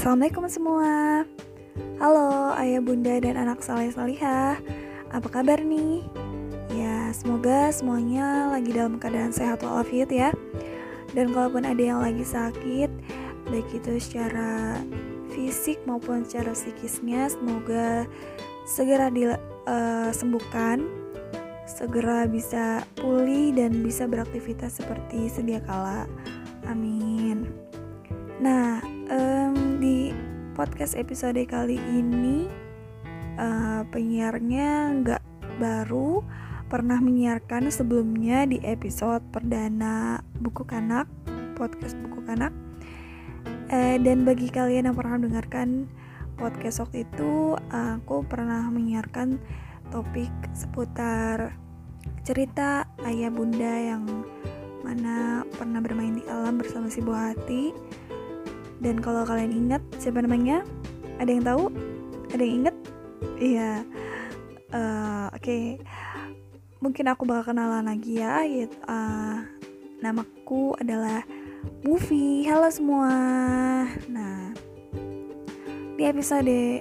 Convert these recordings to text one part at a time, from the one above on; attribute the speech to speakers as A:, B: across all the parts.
A: Assalamualaikum semua. Halo ayah bunda dan anak saleh salihah. Apa kabar nih? Ya semoga semuanya lagi dalam keadaan sehat walafiat ya. Dan kalaupun ada yang lagi sakit Baik itu secara fisik maupun secara psikisnya Semoga segera disembuhkan uh, Segera bisa pulih dan bisa beraktivitas seperti sedia kala. Amin. Nah, um, di podcast episode kali ini uh, penyiarnya nggak baru pernah menyiarkan sebelumnya di episode perdana buku kanak podcast buku kanak. Uh, dan bagi kalian yang pernah mendengarkan podcast waktu itu aku pernah menyiarkan topik seputar cerita ayah bunda yang mana pernah bermain di alam bersama si buah hati dan kalau kalian ingat siapa namanya? Ada yang tahu? Ada yang ingat? Iya. Uh, Oke. Okay. Mungkin aku bakal kenalan lagi ya. Uh, namaku adalah Movie. Halo semua. Nah, di episode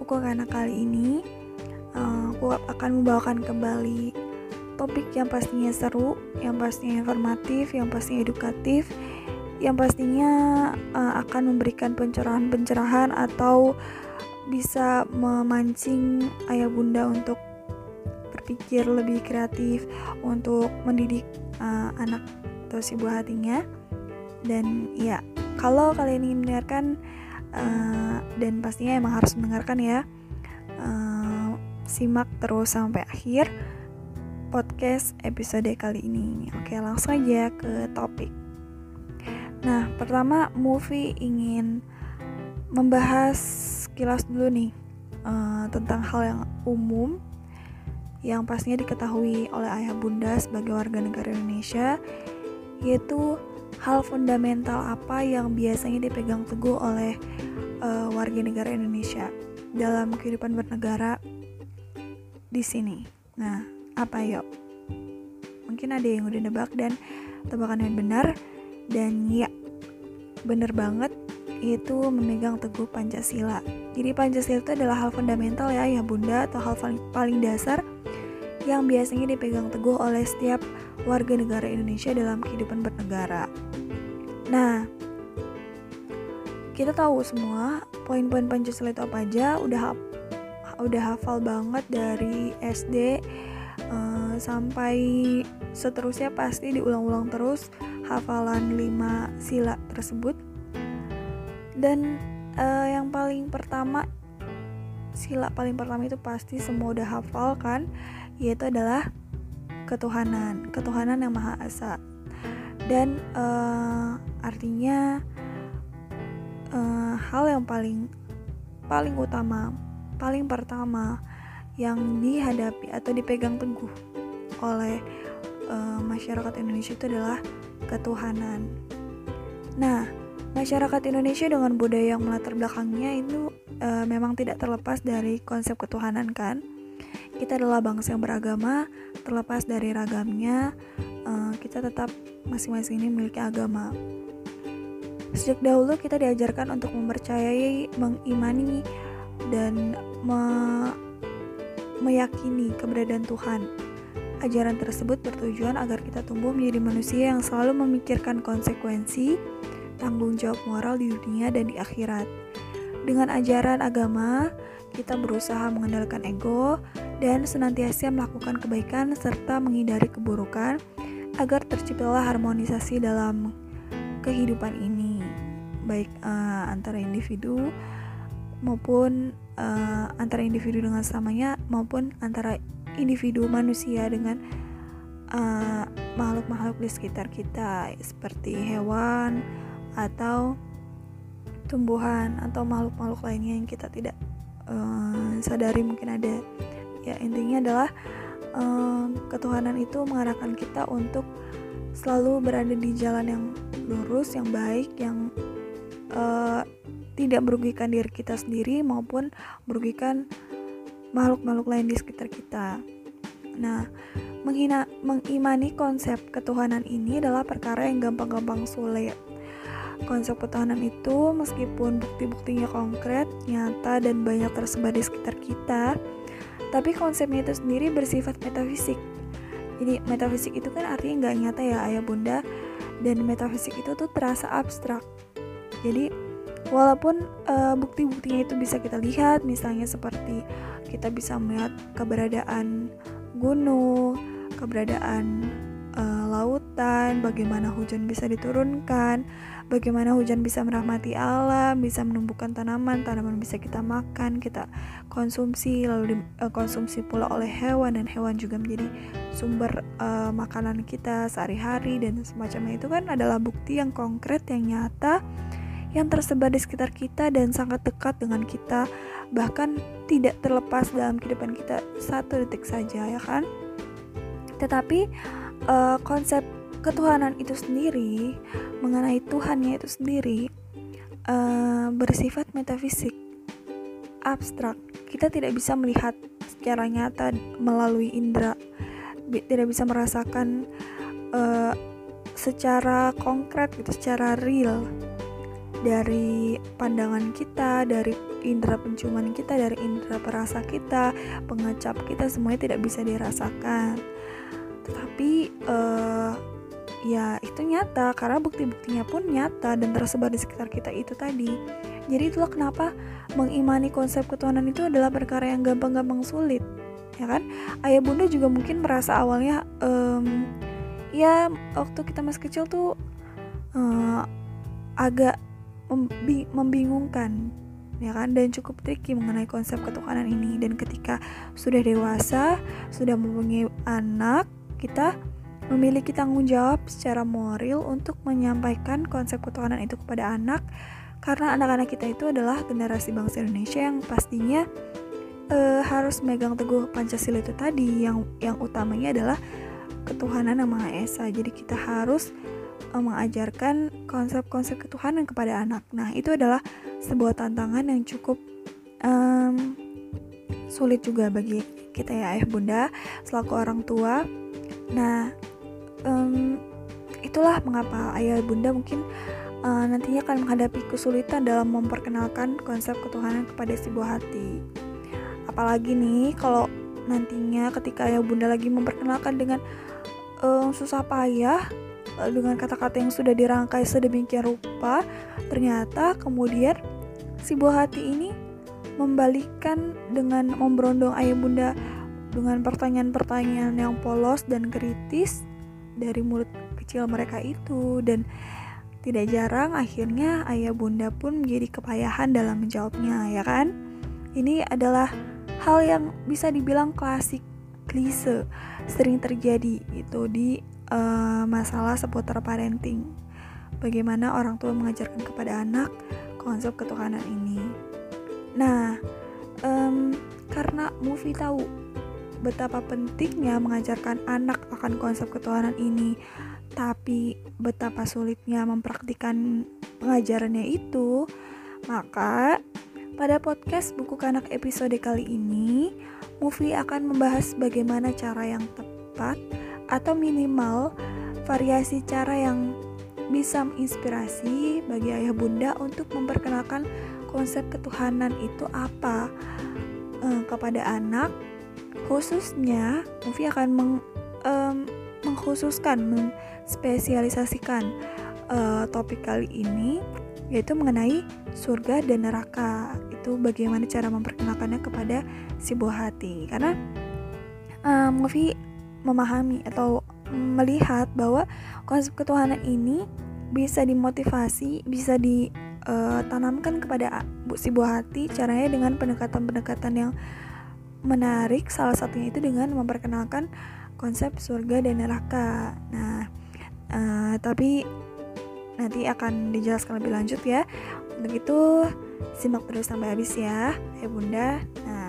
A: pukul kanak kali ini uh, aku akan membawakan kembali topik yang pastinya seru, yang pastinya informatif, yang pastinya edukatif, yang pastinya uh, akan memberikan pencerahan-pencerahan atau bisa memancing ayah bunda untuk berpikir lebih kreatif untuk mendidik uh, anak atau si buah hatinya. Dan ya kalau kalian ingin mendengarkan uh, dan pastinya emang harus mendengarkan ya uh, simak terus sampai akhir podcast episode kali ini. Oke langsung aja ke topik Nah, pertama movie ingin membahas kilas dulu nih uh, tentang hal yang umum yang pastinya diketahui oleh ayah bunda sebagai warga negara Indonesia yaitu hal fundamental apa yang biasanya dipegang teguh oleh uh, warga negara Indonesia dalam kehidupan bernegara di sini. Nah, apa yuk? Mungkin ada yang udah nebak dan tebakan yang benar dan ya bener banget itu memegang teguh Pancasila. Jadi Pancasila itu adalah hal fundamental ya, ya bunda atau hal paling dasar yang biasanya dipegang teguh oleh setiap warga negara Indonesia dalam kehidupan bernegara. Nah, kita tahu semua poin-poin Pancasila itu apa aja, udah udah hafal banget dari SD uh, eh, sampai seterusnya pasti diulang-ulang terus hafalan lima sila tersebut. Dan uh, yang paling pertama sila paling pertama itu pasti semua udah hafal kan? Yaitu adalah ketuhanan ketuhanan yang maha esa. Dan uh, artinya uh, hal yang paling paling utama paling pertama yang dihadapi atau dipegang teguh oleh uh, masyarakat Indonesia itu adalah ketuhanan. Nah, masyarakat Indonesia dengan budaya yang melatar belakangnya itu uh, memang tidak terlepas dari konsep ketuhanan kan. Kita adalah bangsa yang beragama, terlepas dari ragamnya, uh, kita tetap masing-masing ini memiliki agama. Sejak dahulu kita diajarkan untuk mempercayai, mengimani, dan me meyakini keberadaan Tuhan Ajaran tersebut bertujuan agar kita tumbuh menjadi manusia yang selalu memikirkan konsekuensi, tanggung jawab moral di dunia dan di akhirat. Dengan ajaran agama, kita berusaha mengendalikan ego dan senantiasa melakukan kebaikan serta menghindari keburukan agar terciptalah harmonisasi dalam kehidupan ini, baik uh, antara individu maupun uh, antara individu dengan samanya maupun antara individu manusia dengan uh, makhluk-makhluk di sekitar kita seperti hewan atau tumbuhan atau makhluk-makhluk lainnya yang kita tidak uh, sadari mungkin ada. Ya intinya adalah uh, ketuhanan itu mengarahkan kita untuk selalu berada di jalan yang lurus yang baik yang uh, tidak merugikan diri kita sendiri maupun merugikan makhluk-makhluk lain di sekitar kita. Nah, menghina, mengimani konsep ketuhanan ini adalah perkara yang gampang-gampang sulit. konsep ketuhanan itu meskipun bukti-buktinya konkret, nyata dan banyak tersebar di sekitar kita, tapi konsepnya itu sendiri bersifat metafisik. Jadi metafisik itu kan artinya nggak nyata ya ayah bunda, dan metafisik itu tuh terasa abstrak. Jadi walaupun uh, bukti-buktinya itu bisa kita lihat, misalnya seperti kita bisa melihat keberadaan gunung, keberadaan uh, lautan, bagaimana hujan bisa diturunkan, bagaimana hujan bisa merahmati alam, bisa menumbuhkan tanaman, tanaman bisa kita makan, kita konsumsi, lalu di, uh, konsumsi pula oleh hewan dan hewan juga menjadi sumber uh, makanan kita sehari-hari dan semacamnya. Itu kan adalah bukti yang konkret yang nyata yang tersebar di sekitar kita dan sangat dekat dengan kita bahkan tidak terlepas dalam kehidupan kita satu detik saja ya kan? Tetapi uh, konsep ketuhanan itu sendiri mengenai Tuhannya itu sendiri uh, bersifat metafisik abstrak. Kita tidak bisa melihat secara nyata melalui indera. Tidak bisa merasakan uh, secara konkret gitu secara real dari pandangan kita dari indera penciuman kita dari indera perasa kita pengecap kita semuanya tidak bisa dirasakan. Tetapi uh, ya itu nyata karena bukti-buktinya pun nyata dan tersebar di sekitar kita itu tadi. Jadi itulah kenapa mengimani konsep ketuhanan itu adalah perkara yang gampang-gampang sulit ya kan? Ayah bunda juga mungkin merasa awalnya um, ya waktu kita masih kecil tuh uh, agak membingungkan ya kan dan cukup tricky mengenai konsep ketuhanan ini dan ketika sudah dewasa sudah mempunyai anak kita memiliki tanggung jawab secara moral untuk menyampaikan konsep ketuhanan itu kepada anak karena anak-anak kita itu adalah generasi bangsa Indonesia yang pastinya uh, harus megang teguh Pancasila itu tadi yang yang utamanya adalah ketuhanan yang Maha Esa. Jadi kita harus uh, mengajarkan konsep-konsep ketuhanan kepada anak. Nah, itu adalah sebuah tantangan yang cukup um, sulit juga bagi kita ya ayah bunda selaku orang tua Nah, um, itulah mengapa ayah bunda mungkin uh, nantinya akan menghadapi kesulitan dalam memperkenalkan konsep ketuhanan kepada si buah hati. Apalagi nih kalau nantinya ketika ayah bunda lagi memperkenalkan dengan um, susah payah eh, dengan kata-kata yang sudah dirangkai sedemikian rupa, ternyata kemudian si buah hati ini membalikan dengan memberondong ayah bunda dengan pertanyaan-pertanyaan yang polos dan kritis dari mulut kecil mereka itu. Dan tidak jarang akhirnya ayah bunda pun menjadi kepayahan dalam menjawabnya ya kan? Ini adalah hal yang bisa dibilang klasik klise sering terjadi itu di uh, masalah seputar parenting. Bagaimana orang tua mengajarkan kepada anak konsep ketuhanan ini. Nah um, karena movie tahu betapa pentingnya mengajarkan anak akan konsep ketuhanan ini, tapi betapa sulitnya mempraktikkan pengajarannya itu, maka pada podcast Buku Kanak episode kali ini, Movie akan membahas bagaimana cara yang tepat atau minimal variasi cara yang bisa menginspirasi bagi ayah bunda untuk memperkenalkan konsep ketuhanan itu apa? Eh, kepada anak khususnya movie akan meng, um, mengkhususkan menspesialisasikan uh, topik kali ini yaitu mengenai surga dan neraka. Itu bagaimana cara memperkenalkannya kepada si buah hati. Karena uh, movie memahami atau melihat bahwa konsep ketuhanan ini bisa dimotivasi bisa ditanamkan uh, kepada si buah hati caranya dengan pendekatan-pendekatan yang menarik salah satunya itu dengan memperkenalkan konsep surga dan neraka. Nah, uh, tapi nanti akan dijelaskan lebih lanjut ya. Untuk itu simak terus sampai habis ya, ya bunda. Nah,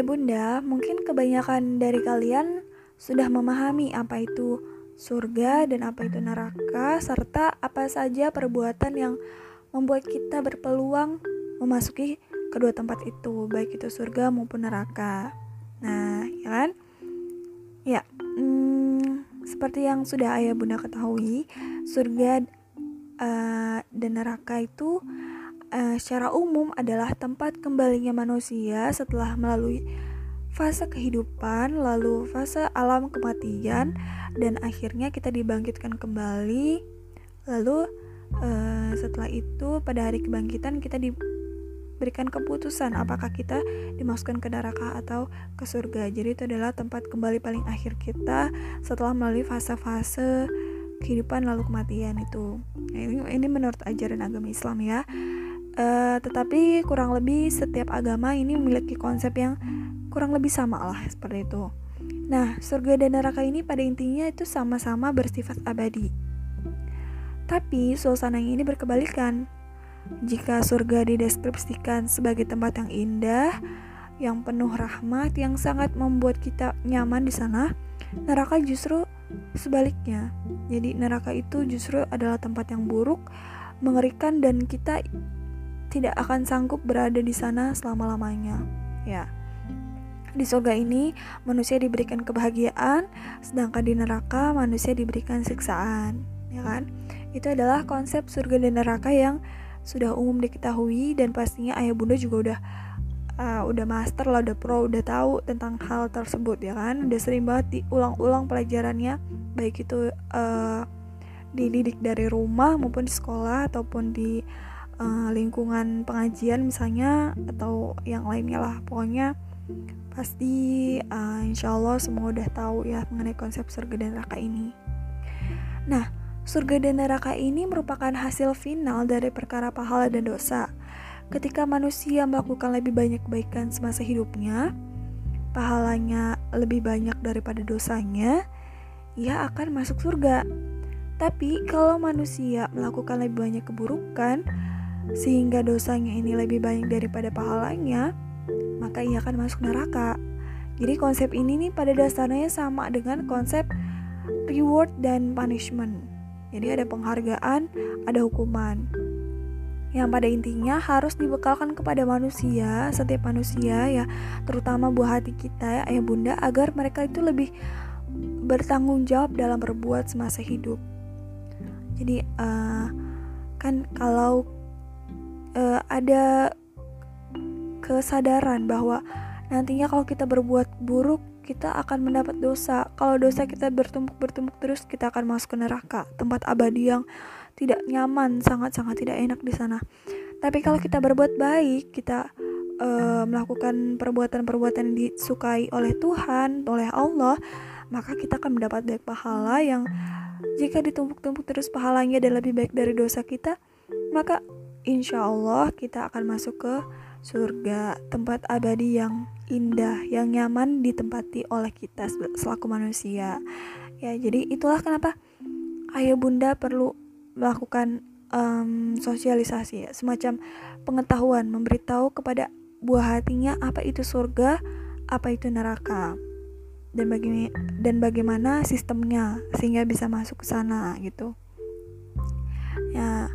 A: Ayah bunda, mungkin kebanyakan dari kalian sudah memahami apa itu surga dan apa itu neraka, serta apa saja perbuatan yang membuat kita berpeluang memasuki kedua tempat itu, baik itu surga maupun neraka. Nah, ya kan? Ya, hmm, seperti yang sudah ayah bunda ketahui, surga uh, dan neraka itu uh, secara umum adalah tempat kembalinya manusia setelah melalui fase kehidupan, lalu fase alam kematian, dan akhirnya kita dibangkitkan kembali. Lalu uh, setelah itu pada hari kebangkitan kita diberikan keputusan apakah kita dimasukkan ke neraka atau ke surga. Jadi itu adalah tempat kembali paling akhir kita setelah melalui fase-fase kehidupan lalu kematian itu. Ini, ini menurut ajaran agama Islam ya. Uh, tetapi kurang lebih setiap agama ini memiliki konsep yang kurang lebih sama lah seperti itu. Nah, surga dan neraka ini pada intinya itu sama-sama bersifat abadi. Tapi suasana yang ini berkebalikan. Jika surga dideskripsikan sebagai tempat yang indah, yang penuh rahmat, yang sangat membuat kita nyaman di sana, neraka justru sebaliknya. Jadi neraka itu justru adalah tempat yang buruk, mengerikan dan kita tidak akan sanggup berada di sana selama-lamanya. Ya. Di surga ini manusia diberikan kebahagiaan, sedangkan di neraka manusia diberikan siksaan, ya kan? Itu adalah konsep surga dan neraka yang sudah umum diketahui dan pastinya ayah bunda juga udah uh, udah master lah, udah pro, udah tahu tentang hal tersebut ya kan? Udah sering banget diulang-ulang pelajarannya, baik itu uh, dididik dari rumah maupun di sekolah ataupun di uh, lingkungan pengajian misalnya atau yang lainnya lah. Pokoknya pasti uh, insya Allah semua udah tahu ya mengenai konsep surga dan neraka ini. Nah surga dan neraka ini merupakan hasil final dari perkara pahala dan dosa. Ketika manusia melakukan lebih banyak kebaikan semasa hidupnya pahalanya lebih banyak daripada dosanya ia akan masuk surga. Tapi kalau manusia melakukan lebih banyak keburukan, sehingga dosanya ini lebih banyak daripada pahalanya, maka ia akan masuk neraka. Jadi konsep ini nih pada dasarnya sama dengan konsep reward dan punishment. Jadi ada penghargaan, ada hukuman. Yang pada intinya harus dibekalkan kepada manusia, setiap manusia ya, terutama buah hati kita ya, ayah bunda agar mereka itu lebih bertanggung jawab dalam berbuat semasa hidup. Jadi uh, kan kalau uh, ada kesadaran bahwa nantinya kalau kita berbuat buruk kita akan mendapat dosa. Kalau dosa kita bertumpuk-bertumpuk terus, kita akan masuk ke neraka, tempat abadi yang tidak nyaman, sangat-sangat tidak enak di sana. Tapi kalau kita berbuat baik, kita uh, melakukan perbuatan-perbuatan yang disukai oleh Tuhan, oleh Allah, maka kita akan mendapat banyak pahala yang jika ditumpuk-tumpuk terus pahalanya dan lebih baik dari dosa kita, maka insya Allah kita akan masuk ke surga, tempat abadi yang indah, yang nyaman ditempati oleh kita selaku manusia. Ya, jadi itulah kenapa ayah bunda perlu melakukan um, sosialisasi ya, semacam pengetahuan, memberitahu kepada buah hatinya apa itu surga, apa itu neraka, dan bagaimana dan bagaimana sistemnya sehingga bisa masuk ke sana gitu. Ya,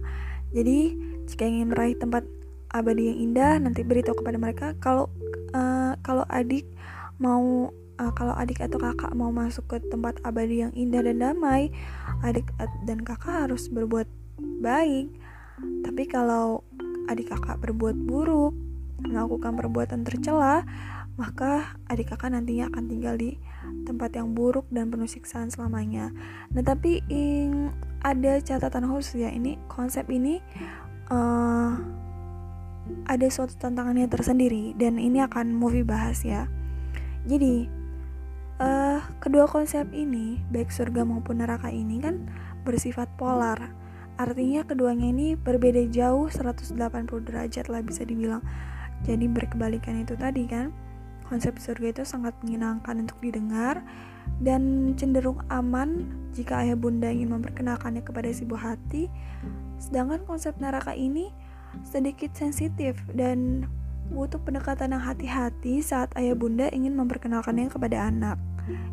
A: jadi jika ingin meraih tempat abadi yang indah, nanti beritahu kepada mereka kalau uh, kalau adik mau uh, kalau adik atau kakak mau masuk ke tempat abadi yang indah dan damai, adik dan kakak harus berbuat baik. Tapi kalau adik kakak berbuat buruk, melakukan perbuatan tercela, maka adik kakak nantinya akan tinggal di tempat yang buruk dan penuh siksaan selamanya. Nah, tapi ada catatan khusus ya, ini konsep ini uh, ada suatu tantangannya tersendiri dan ini akan movie bahas ya. Jadi uh, kedua konsep ini baik surga maupun neraka ini kan bersifat polar. Artinya keduanya ini berbeda jauh 180 derajat lah bisa dibilang. Jadi berkebalikan itu tadi kan. Konsep surga itu sangat menyenangkan untuk didengar dan cenderung aman jika ayah bunda ingin memperkenalkannya kepada si buah hati Sedangkan konsep neraka ini sedikit sensitif dan butuh pendekatan yang hati-hati saat ayah bunda ingin memperkenalkannya kepada anak,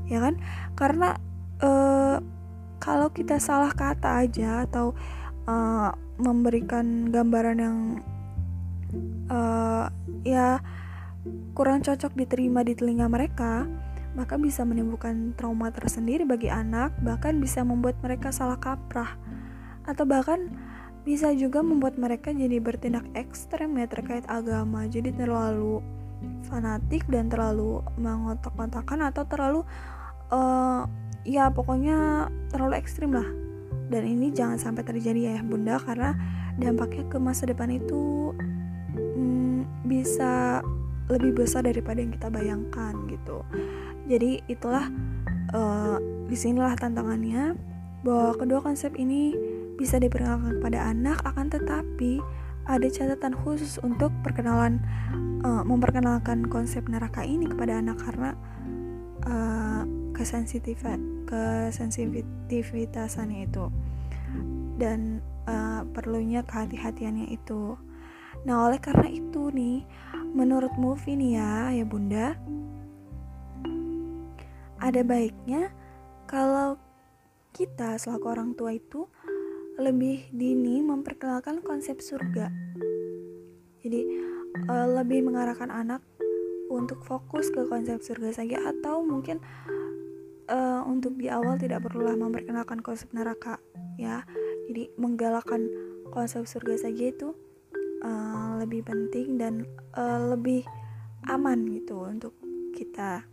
A: ya kan? Karena uh, kalau kita salah kata aja atau uh, memberikan gambaran yang uh, ya kurang cocok diterima di telinga mereka, maka bisa menimbulkan trauma tersendiri bagi anak, bahkan bisa membuat mereka salah kaprah, atau bahkan bisa juga membuat mereka jadi bertindak ekstrem ya terkait agama, jadi terlalu fanatik dan terlalu mengotak-kotakan atau terlalu uh, ya pokoknya terlalu ekstrim lah. Dan ini jangan sampai terjadi ya bunda karena dampaknya ke masa depan itu hmm, bisa lebih besar daripada yang kita bayangkan gitu jadi itulah uh, di sinilah tantangannya bahwa kedua konsep ini bisa diperkenalkan kepada anak akan tetapi ada catatan khusus untuk perkenalan uh, memperkenalkan konsep neraka ini kepada anak karena uh, kesensitifan kesensitivitasannya itu. Dan uh, perlunya kehati-hatiannya itu. Nah oleh karena itu nih menurut movie nih ya ya bunda ada baiknya kalau kita selaku orang tua itu lebih dini memperkenalkan konsep surga jadi uh, lebih mengarahkan anak untuk fokus ke konsep surga saja atau mungkin uh, untuk di awal tidak perlulah memperkenalkan konsep neraka ya jadi menggalakkan konsep surga saja itu uh, lebih penting dan uh, lebih aman gitu untuk kita.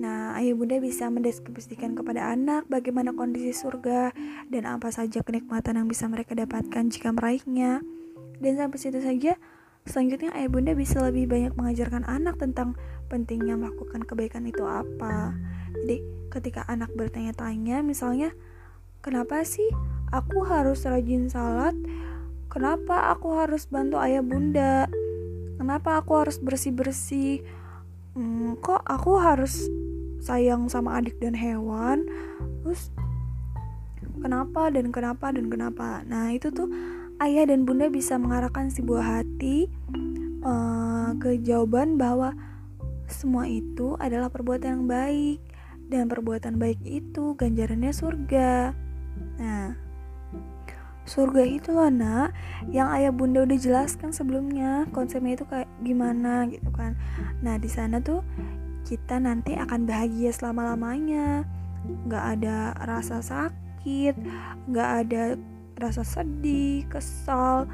A: Nah, ayah bunda bisa mendeskripsikan kepada anak bagaimana kondisi surga dan apa saja kenikmatan yang bisa mereka dapatkan jika meraihnya. Dan sampai situ saja, selanjutnya ayah bunda bisa lebih banyak mengajarkan anak tentang pentingnya melakukan kebaikan itu apa. Jadi, ketika anak bertanya-tanya, misalnya, kenapa sih aku harus rajin salat Kenapa aku harus bantu ayah bunda? Kenapa aku harus bersih-bersih? Hmm, kok aku harus sayang sama adik dan hewan? Terus kenapa dan kenapa dan kenapa? Nah, itu tuh ayah dan bunda bisa mengarahkan si buah hati uh, ke jawaban bahwa semua itu adalah perbuatan yang baik dan perbuatan baik itu ganjarannya surga. Nah, surga itu loh nak yang ayah bunda udah jelaskan sebelumnya konsepnya itu kayak gimana gitu kan nah di sana tuh kita nanti akan bahagia selama lamanya nggak ada rasa sakit nggak ada rasa sedih kesal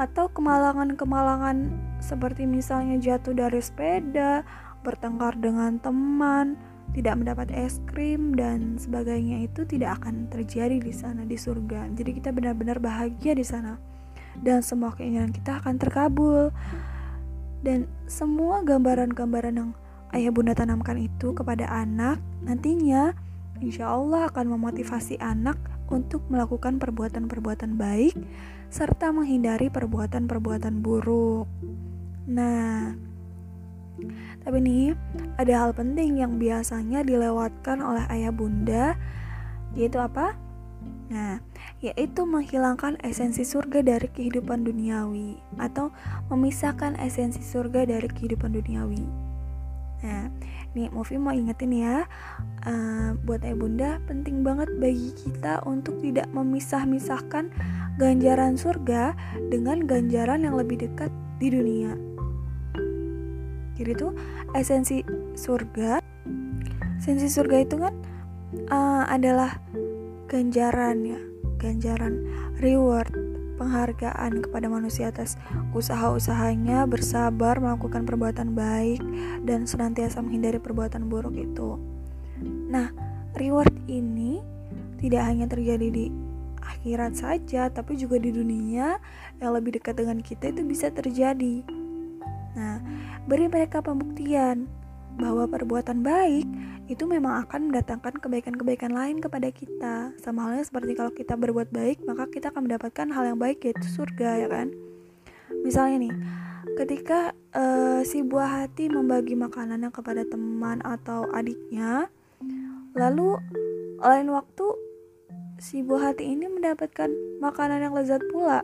A: atau kemalangan-kemalangan seperti misalnya jatuh dari sepeda bertengkar dengan teman tidak mendapat es krim dan sebagainya itu tidak akan terjadi di sana di surga. Jadi kita benar-benar bahagia di sana dan semua keinginan kita akan terkabul. Dan semua gambaran-gambaran yang ayah bunda tanamkan itu kepada anak nantinya insya Allah akan memotivasi anak untuk melakukan perbuatan-perbuatan baik serta menghindari perbuatan-perbuatan buruk. Nah, tapi nih, ada hal penting yang biasanya dilewatkan oleh ayah bunda, yaitu apa? Nah, yaitu menghilangkan esensi surga dari kehidupan duniawi atau memisahkan esensi surga dari kehidupan duniawi. Nah, nih Movi mau ingetin ya, uh, buat ayah bunda penting banget bagi kita untuk tidak memisah-misahkan ganjaran surga dengan ganjaran yang lebih dekat di dunia. Jadi tuh esensi surga esensi surga itu kan uh, adalah ganjaran ya ganjaran reward penghargaan kepada manusia atas usaha-usahanya bersabar melakukan perbuatan baik dan senantiasa menghindari perbuatan buruk itu. Nah reward ini tidak hanya terjadi di akhirat saja tapi juga di dunia yang lebih dekat dengan kita itu bisa terjadi. Nah Beri mereka pembuktian bahwa perbuatan baik itu memang akan mendatangkan kebaikan-kebaikan lain kepada kita. Sama halnya seperti kalau kita berbuat baik, maka kita akan mendapatkan hal yang baik yaitu surga ya kan. Misalnya nih, ketika uh, si buah hati membagi makanannya kepada teman atau adiknya, lalu lain waktu si buah hati ini mendapatkan makanan yang lezat pula.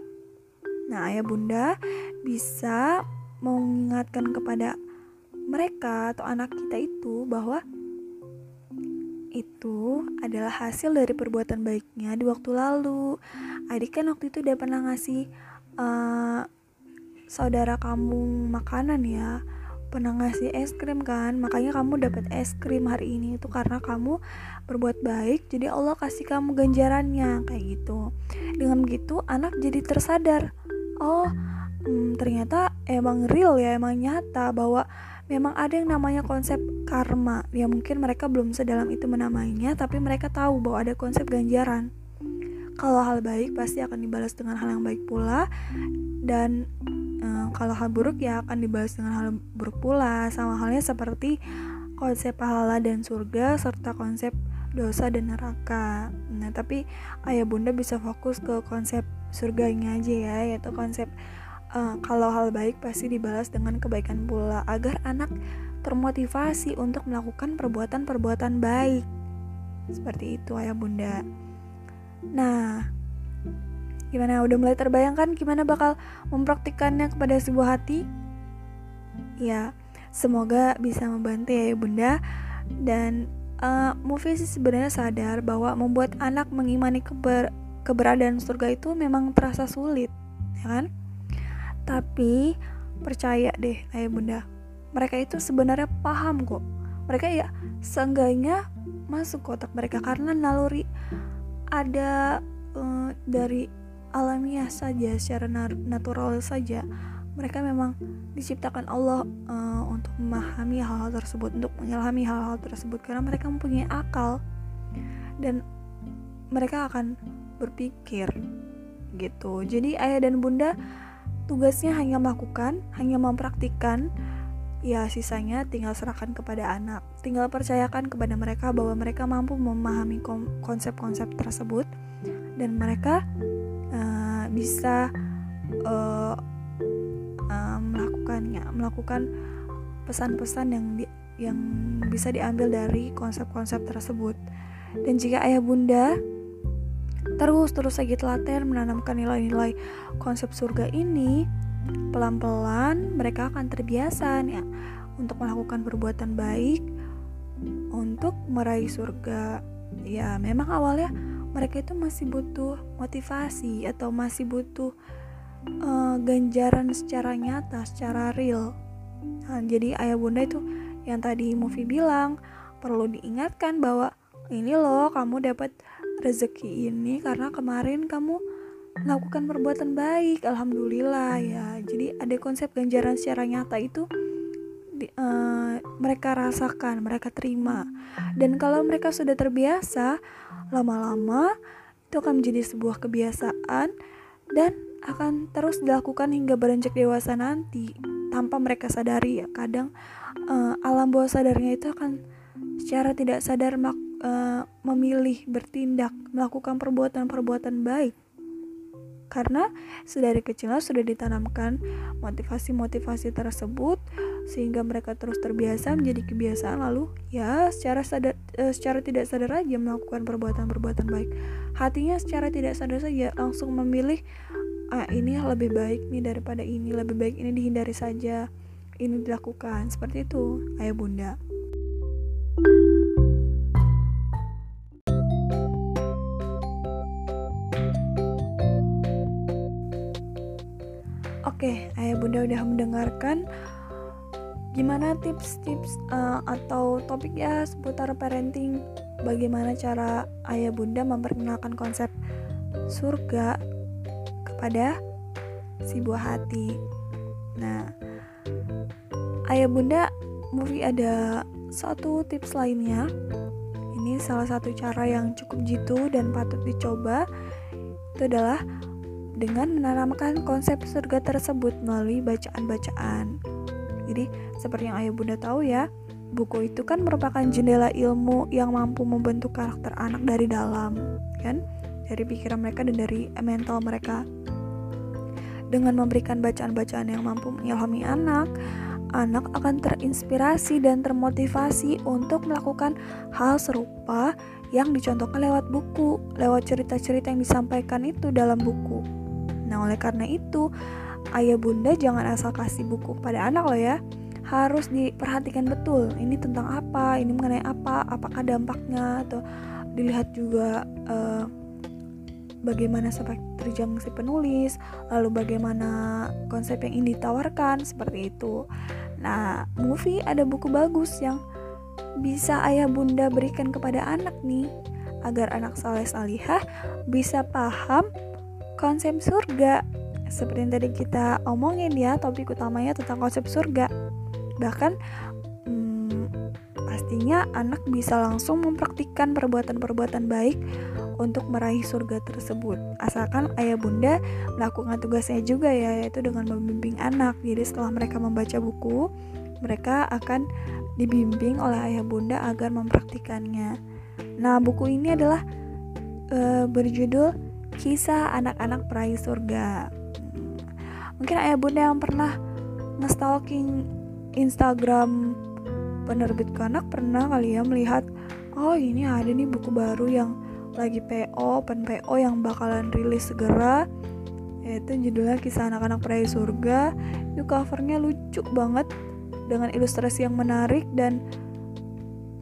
A: Nah, ayah bunda bisa mengingatkan kepada mereka atau anak kita itu bahwa itu adalah hasil dari perbuatan baiknya di waktu lalu. Adik kan waktu itu udah pernah ngasih uh, saudara kamu makanan ya. Pernah ngasih es krim kan? Makanya kamu dapat es krim hari ini itu karena kamu berbuat baik jadi Allah kasih kamu ganjarannya kayak gitu. Dengan begitu anak jadi tersadar. Oh hmm, ternyata emang real ya emang nyata bahwa memang ada yang namanya konsep karma. Ya mungkin mereka belum sedalam itu menamainya tapi mereka tahu bahwa ada konsep ganjaran. Kalau hal baik pasti akan dibalas dengan hal yang baik pula dan kalau hal buruk ya akan dibahas dengan hal buruk pula. Sama halnya seperti konsep pahala dan surga serta konsep dosa dan neraka. Nah tapi ayah bunda bisa fokus ke konsep surganya aja ya yaitu konsep uh, kalau hal baik pasti dibalas dengan kebaikan pula agar anak termotivasi untuk melakukan perbuatan-perbuatan baik seperti itu ayah bunda nah Gimana udah mulai terbayangkan gimana bakal mempraktikannya kepada sebuah hati? Ya, semoga bisa membantu ya Bunda. Dan uh, movie sih sebenarnya sadar bahwa membuat anak mengimani keber keberadaan surga itu memang terasa sulit, ya kan? Tapi percaya deh ayah bunda, mereka itu sebenarnya paham kok. Mereka ya seenggaknya masuk kotak mereka karena naluri ada uh, dari alamiah saja secara natural saja mereka memang diciptakan Allah uh, untuk memahami hal-hal tersebut untuk menyelami hal-hal tersebut karena mereka mempunyai akal. Dan mereka akan berpikir gitu. Jadi ayah dan bunda tugasnya hanya melakukan hanya mempraktikkan. Ya sisanya tinggal serahkan kepada anak. Tinggal percayakan kepada mereka bahwa mereka mampu memahami konsep-konsep tersebut. Dan mereka bisa uh, uh, melakukannya melakukan pesan-pesan yang di, yang bisa diambil dari konsep-konsep tersebut. Dan jika ayah bunda terus terus lagi telaten menanamkan nilai-nilai konsep surga ini pelan-pelan mereka akan terbiasa ya untuk melakukan perbuatan baik untuk meraih surga ya memang awalnya mereka itu masih butuh motivasi atau masih butuh uh, ganjaran secara nyata, secara real. Nah, jadi ayah bunda itu yang tadi movie bilang perlu diingatkan bahwa ini loh kamu dapat rezeki ini karena kemarin kamu melakukan perbuatan baik alhamdulillah ya. Jadi ada konsep ganjaran secara nyata itu di, uh, mereka rasakan mereka terima. Dan kalau mereka sudah terbiasa lama-lama itu akan menjadi sebuah kebiasaan dan akan terus dilakukan hingga beranjak dewasa nanti tanpa mereka sadari ya. Kadang uh, alam bawah sadarnya itu akan secara tidak sadar uh, memilih bertindak melakukan perbuatan-perbuatan baik. Karena dari kecilnya sudah ditanamkan motivasi-motivasi tersebut sehingga mereka terus terbiasa menjadi kebiasaan. Lalu ya secara sadar e, secara tidak sadar aja melakukan perbuatan-perbuatan baik. Hatinya secara tidak sadar saja langsung memilih ah ini lebih baik nih daripada ini lebih baik ini dihindari saja ini dilakukan. Seperti itu ayah bunda Oke, ayah bunda udah mendengarkan. Gimana tips-tips uh, atau topik ya seputar parenting? Bagaimana cara ayah bunda memperkenalkan konsep surga kepada si buah hati? Nah ayah bunda movie ada satu tips lainnya. Ini salah satu cara yang cukup jitu dan patut dicoba. Itu adalah dengan menanamkan konsep surga tersebut melalui bacaan-bacaan. Jadi, seperti yang ayah bunda tahu ya, buku itu kan merupakan jendela ilmu yang mampu membentuk karakter anak dari dalam, kan? Dari pikiran mereka dan dari mental mereka. Dengan memberikan bacaan-bacaan yang mampu mengilhami anak, anak akan terinspirasi dan termotivasi untuk melakukan hal serupa yang dicontohkan lewat buku, lewat cerita-cerita yang disampaikan itu dalam buku. Nah, oleh karena itu, ayah bunda jangan asal kasih buku pada anak loh ya. Harus diperhatikan betul. Ini tentang apa? Ini mengenai apa? Apakah dampaknya atau dilihat juga uh, bagaimana sepak terjang si penulis, lalu bagaimana konsep yang ingin ditawarkan seperti itu. Nah, movie ada buku bagus yang bisa ayah bunda berikan kepada anak nih agar anak saleh salihah bisa paham konsep surga. Seperti yang tadi kita omongin ya topik utamanya tentang konsep surga. Bahkan hmm, pastinya anak bisa langsung mempraktikkan perbuatan-perbuatan baik untuk meraih surga tersebut. Asalkan ayah bunda melakukan tugasnya juga ya yaitu dengan membimbing anak. Jadi setelah mereka membaca buku mereka akan dibimbing oleh ayah bunda agar mempraktikannya. Nah buku ini adalah uh, berjudul kisah anak-anak peraih surga. Mungkin ayah bunda yang pernah nge-stalking Instagram penerbit kanak pernah kali ya melihat oh ini ada nih buku baru yang lagi PO, pen PO yang bakalan rilis segera. Yaitu judulnya kisah anak-anak peraih surga. Itu covernya lucu banget dengan ilustrasi yang menarik dan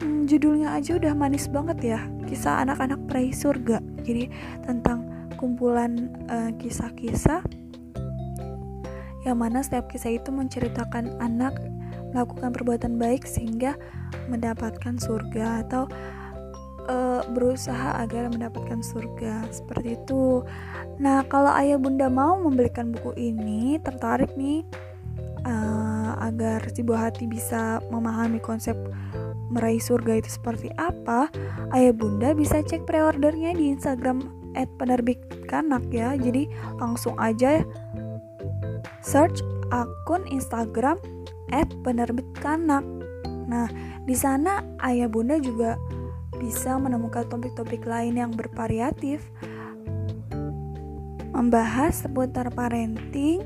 A: hmm, judulnya aja udah manis banget ya kisah anak-anak peraih surga. Jadi tentang kumpulan uh, kisah-kisah yang mana setiap kisah itu menceritakan anak melakukan perbuatan baik sehingga mendapatkan surga atau uh, berusaha agar mendapatkan surga seperti itu. Nah, kalau ayah bunda mau membelikan buku ini, tertarik nih uh, agar si buah hati bisa memahami konsep meraih surga itu seperti apa, ayah bunda bisa cek pre-ordernya di Instagram penerbit kanak ya. Jadi langsung aja search akun Instagram @penerbit kanak. Nah, di sana ayah bunda juga bisa menemukan topik-topik lain yang bervariatif membahas seputar parenting,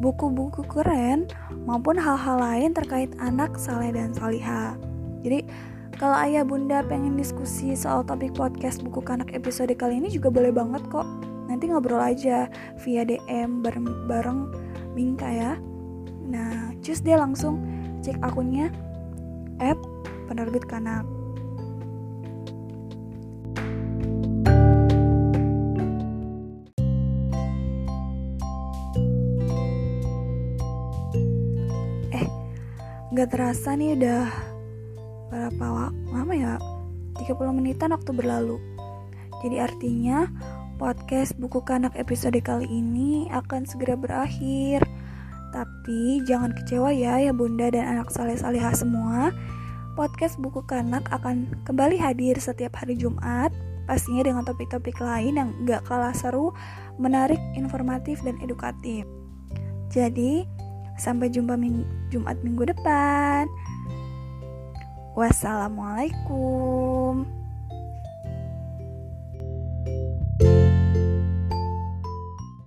A: buku-buku keren, maupun hal-hal lain terkait anak saleh dan salihah. Jadi, kalau ayah bunda pengen diskusi soal topik podcast buku kanak episode kali ini juga boleh banget kok. Nanti ngobrol aja via DM bareng-bareng Minka ya. Nah, cus dia langsung cek akunnya at penerbit kanak. Eh, gak terasa nih udah berapa lama ya? 30 menitan waktu berlalu. Jadi artinya Podcast buku kanak episode kali ini akan segera berakhir. Tapi jangan kecewa ya ya bunda dan anak saleh salihah semua. Podcast buku kanak akan kembali hadir setiap hari Jumat. Pastinya dengan topik-topik lain yang gak kalah seru, menarik, informatif, dan edukatif. Jadi, sampai jumpa ming Jumat minggu depan. Wassalamualaikum.